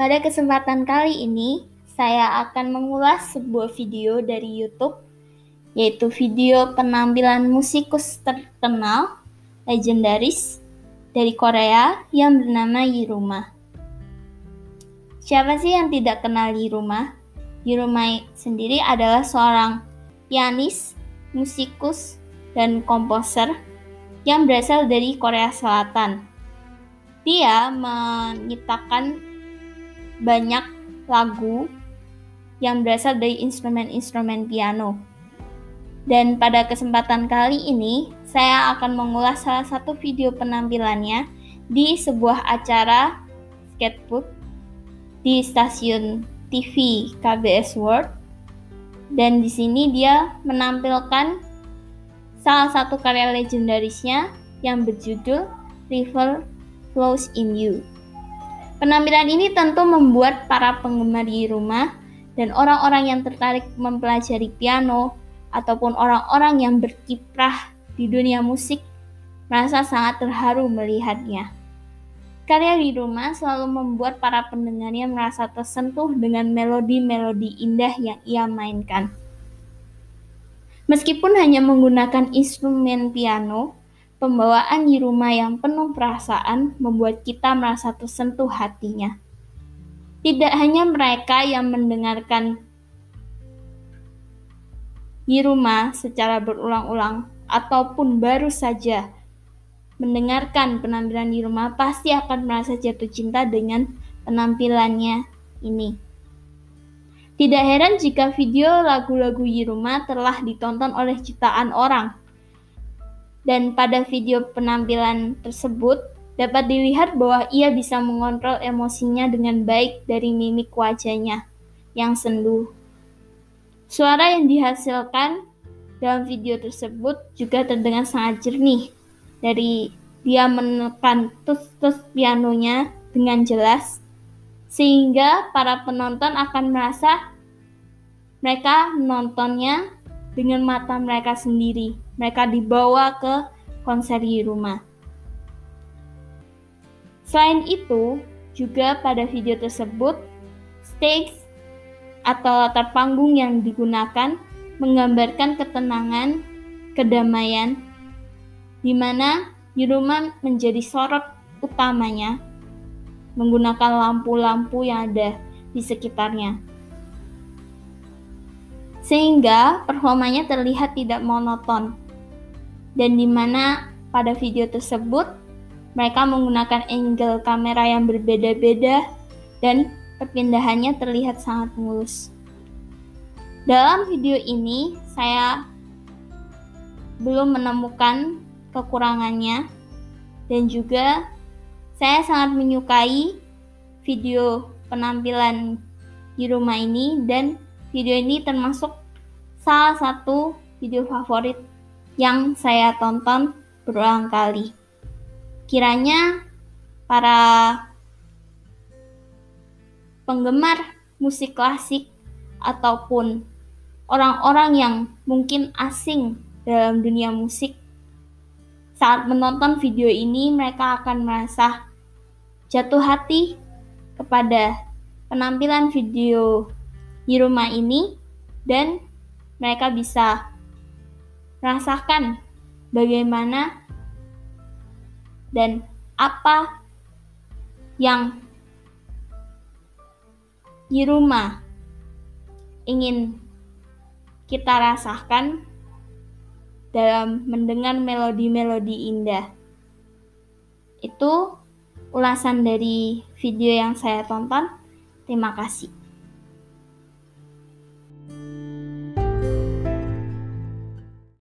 Pada kesempatan kali ini, saya akan mengulas sebuah video dari YouTube, yaitu video penampilan musikus terkenal, legendaris, dari Korea yang bernama Yiruma. Siapa sih yang tidak kenal Yiruma? Yiruma sendiri adalah seorang pianis, musikus, dan komposer yang berasal dari Korea Selatan. Dia menciptakan banyak lagu yang berasal dari instrumen-instrumen piano. Dan pada kesempatan kali ini, saya akan mengulas salah satu video penampilannya di sebuah acara skatebook di stasiun TV KBS World. Dan di sini dia menampilkan salah satu karya legendarisnya yang berjudul River Flows in You. Penampilan ini tentu membuat para penggemar di rumah dan orang-orang yang tertarik mempelajari piano ataupun orang-orang yang berkiprah di dunia musik merasa sangat terharu melihatnya. Karya di rumah selalu membuat para pendengarnya merasa tersentuh dengan melodi-melodi indah yang ia mainkan. Meskipun hanya menggunakan instrumen piano, Pembawaan di rumah yang penuh perasaan membuat kita merasa tersentuh hatinya. Tidak hanya mereka yang mendengarkan di rumah secara berulang-ulang ataupun baru saja mendengarkan penampilan di rumah pasti akan merasa jatuh cinta dengan penampilannya ini. Tidak heran jika video lagu-lagu Yiruma telah ditonton oleh jutaan orang dan pada video penampilan tersebut dapat dilihat bahwa ia bisa mengontrol emosinya dengan baik dari mimik wajahnya yang sendu. Suara yang dihasilkan dalam video tersebut juga terdengar sangat jernih dari dia menekan tus-tus pianonya dengan jelas sehingga para penonton akan merasa mereka menontonnya dengan mata mereka sendiri. Mereka dibawa ke konser di rumah. Selain itu, juga pada video tersebut, stage atau latar panggung yang digunakan menggambarkan ketenangan, kedamaian, di mana di rumah menjadi sorot utamanya menggunakan lampu-lampu yang ada di sekitarnya sehingga performanya terlihat tidak monoton. Dan di mana pada video tersebut mereka menggunakan angle kamera yang berbeda-beda dan perpindahannya terlihat sangat mulus. Dalam video ini saya belum menemukan kekurangannya dan juga saya sangat menyukai video penampilan di rumah ini dan video ini termasuk salah satu video favorit yang saya tonton berulang kali. Kiranya para penggemar musik klasik ataupun orang-orang yang mungkin asing dalam dunia musik saat menonton video ini mereka akan merasa jatuh hati kepada penampilan video di rumah ini dan mereka bisa rasakan bagaimana dan apa yang di rumah ingin kita rasakan dalam mendengar melodi-melodi indah. Itu ulasan dari video yang saya tonton. Terima kasih.